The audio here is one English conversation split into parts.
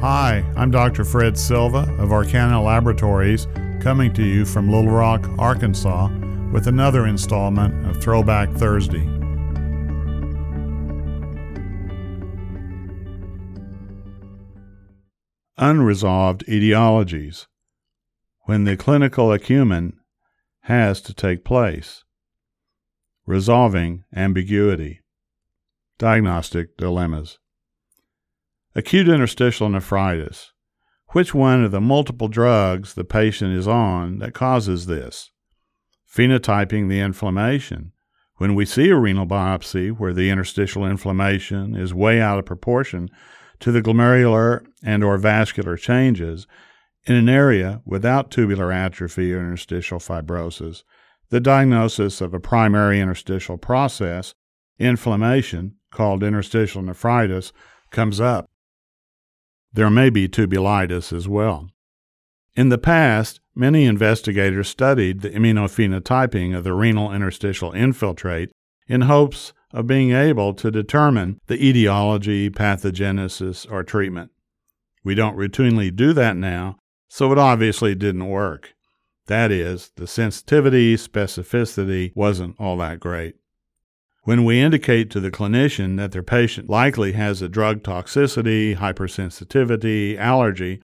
Hi, I'm Dr. Fred Silva of Arcana Laboratories, coming to you from Little Rock, Arkansas, with another installment of Throwback Thursday. Unresolved etiologies. When the clinical acumen has to take place. Resolving ambiguity. Diagnostic dilemmas. Acute interstitial nephritis. Which one of the multiple drugs the patient is on that causes this? Phenotyping the inflammation. When we see a renal biopsy where the interstitial inflammation is way out of proportion to the glomerular and or vascular changes in an area without tubular atrophy or interstitial fibrosis, the diagnosis of a primary interstitial process, inflammation, called interstitial nephritis, comes up. There may be tubulitis as well. In the past, many investigators studied the immunophenotyping of the renal interstitial infiltrate in hopes of being able to determine the etiology, pathogenesis, or treatment. We don't routinely do that now, so it obviously didn't work. That is, the sensitivity, specificity wasn't all that great. When we indicate to the clinician that their patient likely has a drug toxicity, hypersensitivity, allergy,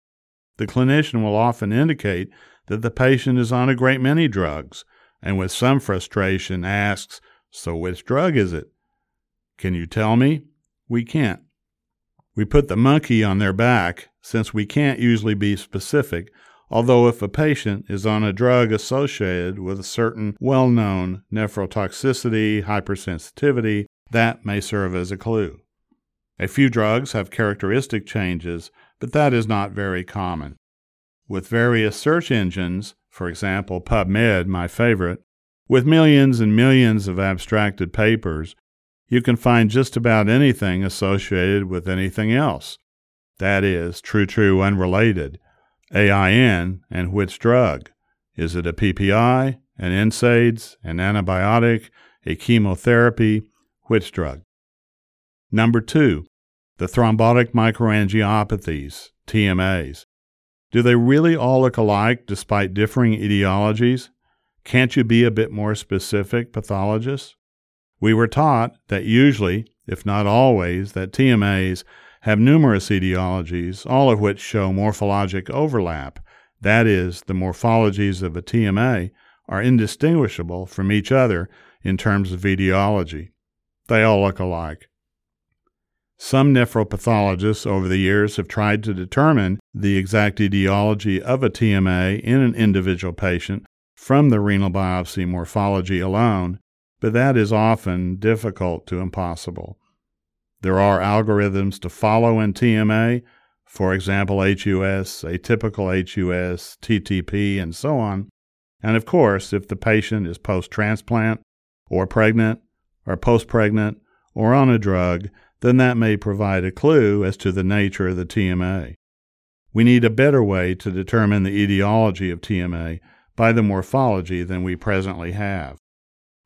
the clinician will often indicate that the patient is on a great many drugs and with some frustration asks, So which drug is it? Can you tell me? We can't. We put the monkey on their back since we can't usually be specific, although if a patient is on a drug associated with a certain well known nephrotoxicity, hypersensitivity, that may serve as a clue. A few drugs have characteristic changes, but that is not very common. With various search engines, for example, PubMed, my favorite, with millions and millions of abstracted papers, you can find just about anything associated with anything else. That is, true, true, unrelated. AIN and which drug? Is it a PPI, an NSAIDs, an antibiotic, a chemotherapy? Which drug? Number two, the thrombotic microangiopathies, TMAs. Do they really all look alike despite differing etiologies? Can't you be a bit more specific, pathologists? We were taught that usually, if not always, that TMAs have numerous etiologies, all of which show morphologic overlap. That is, the morphologies of a TMA are indistinguishable from each other in terms of etiology. They all look alike. Some nephropathologists over the years have tried to determine the exact etiology of a TMA in an individual patient from the renal biopsy morphology alone, but that is often difficult to impossible. There are algorithms to follow in TMA, for example, HUS, atypical HUS, TTP, and so on. And of course, if the patient is post transplant, or pregnant, or post pregnant, or on a drug, then that may provide a clue as to the nature of the TMA. We need a better way to determine the etiology of TMA by the morphology than we presently have.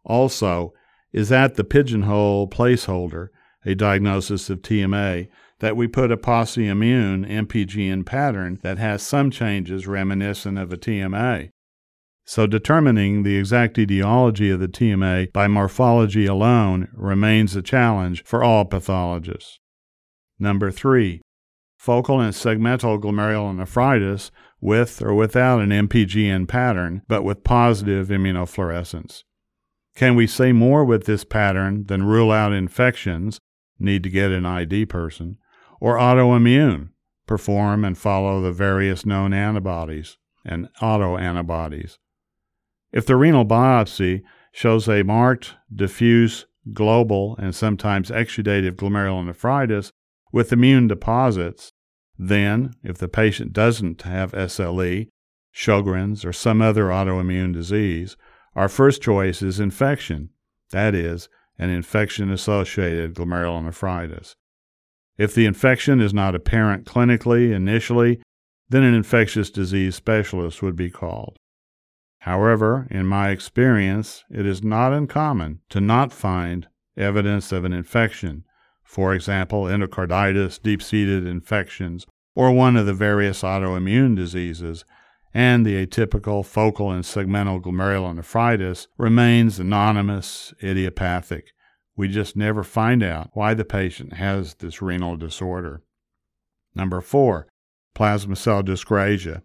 Also, is that the pigeonhole placeholder, a diagnosis of TMA, that we put a pauci immune MPGN pattern that has some changes reminiscent of a TMA. So, determining the exact etiology of the TMA by morphology alone remains a challenge for all pathologists. Number three, focal and segmental glomerulonephritis with or without an MPGN pattern, but with positive immunofluorescence. Can we say more with this pattern than rule out infections, need to get an ID person, or autoimmune, perform and follow the various known antibodies and autoantibodies? If the renal biopsy shows a marked, diffuse, global, and sometimes exudative glomerulonephritis with immune deposits, then, if the patient doesn't have SLE, Sjogren's, or some other autoimmune disease, our first choice is infection, that is, an infection associated glomerulonephritis. If the infection is not apparent clinically initially, then an infectious disease specialist would be called. However, in my experience, it is not uncommon to not find evidence of an infection, for example, endocarditis, deep seated infections, or one of the various autoimmune diseases, and the atypical focal and segmental glomerulonephritis remains anonymous, idiopathic. We just never find out why the patient has this renal disorder. Number four, plasma cell dyscrasia.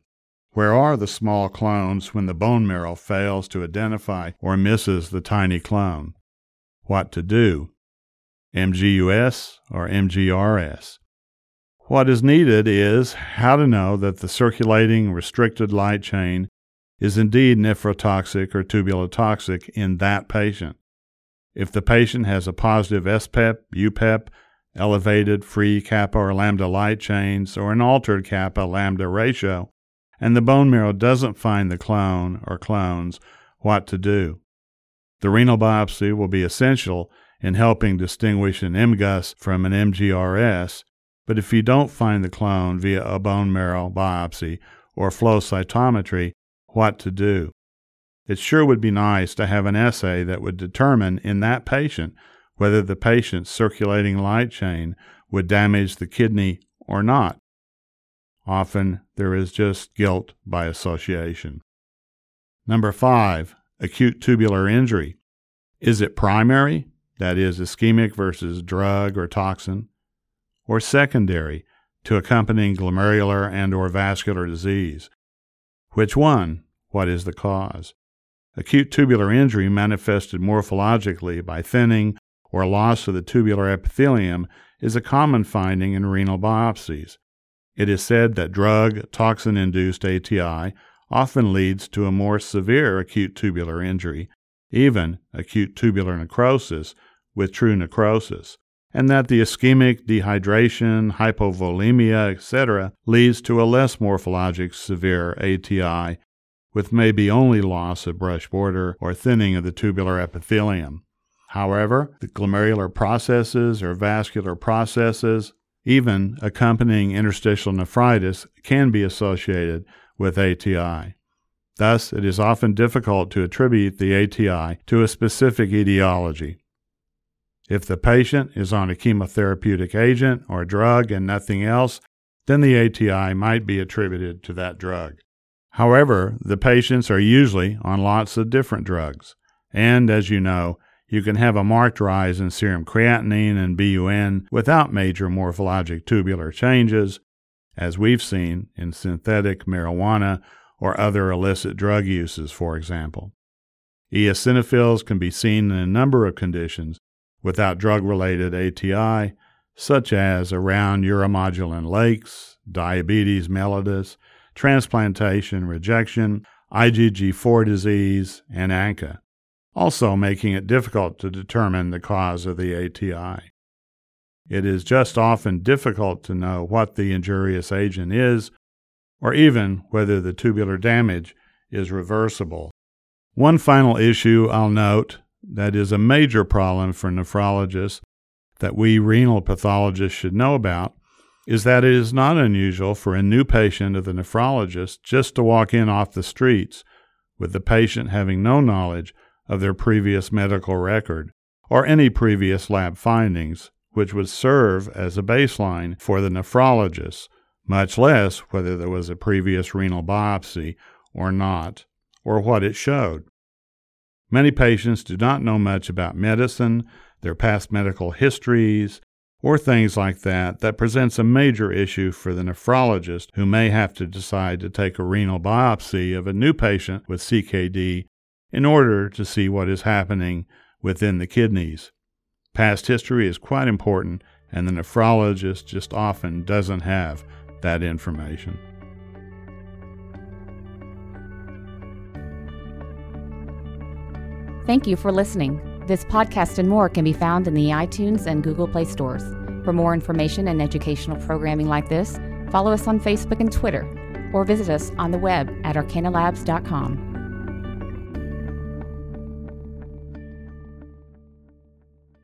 Where are the small clones when the bone marrow fails to identify or misses the tiny clone? What to do? MGUS or MGRS? What is needed is how to know that the circulating restricted light chain is indeed nephrotoxic or tubulotoxic in that patient. If the patient has a positive SPEP, UPEP, elevated free kappa or lambda light chains, or an altered kappa lambda ratio, and the bone marrow doesn't find the clone or clones, what to do. The renal biopsy will be essential in helping distinguish an MGUS from an MGRS, but if you don't find the clone via a bone marrow biopsy or flow cytometry, what to do? It sure would be nice to have an assay that would determine in that patient whether the patient's circulating light chain would damage the kidney or not. Often there is just guilt by association. Number five, acute tubular injury. Is it primary, that is, ischemic versus drug or toxin, or secondary to accompanying glomerular and or vascular disease? Which one? What is the cause? Acute tubular injury manifested morphologically by thinning or loss of the tubular epithelium is a common finding in renal biopsies. It is said that drug toxin induced ATI often leads to a more severe acute tubular injury, even acute tubular necrosis with true necrosis, and that the ischemic dehydration, hypovolemia, etc., leads to a less morphologic severe ATI with maybe only loss of brush border or thinning of the tubular epithelium. However, the glomerular processes or vascular processes even accompanying interstitial nephritis can be associated with ATI. Thus, it is often difficult to attribute the ATI to a specific etiology. If the patient is on a chemotherapeutic agent or drug and nothing else, then the ATI might be attributed to that drug. However, the patients are usually on lots of different drugs, and as you know, you can have a marked rise in serum creatinine and BUN without major morphologic tubular changes, as we've seen in synthetic marijuana or other illicit drug uses, for example. Eosinophils can be seen in a number of conditions without drug related ATI, such as around uromodulin lakes, diabetes mellitus, transplantation rejection, IgG4 disease, and ANCA also making it difficult to determine the cause of the ATI. It is just often difficult to know what the injurious agent is, or even whether the tubular damage is reversible. One final issue I'll note that is a major problem for nephrologists that we renal pathologists should know about is that it is not unusual for a new patient of the nephrologist just to walk in off the streets with the patient having no knowledge of their previous medical record or any previous lab findings, which would serve as a baseline for the nephrologist, much less whether there was a previous renal biopsy or not, or what it showed. Many patients do not know much about medicine, their past medical histories, or things like that that presents a major issue for the nephrologist who may have to decide to take a renal biopsy of a new patient with CKD in order to see what is happening within the kidneys. Past history is quite important, and the nephrologist just often doesn't have that information. Thank you for listening. This podcast and more can be found in the iTunes and Google Play stores. For more information and educational programming like this, follow us on Facebook and Twitter, or visit us on the web at arcanalabs.com.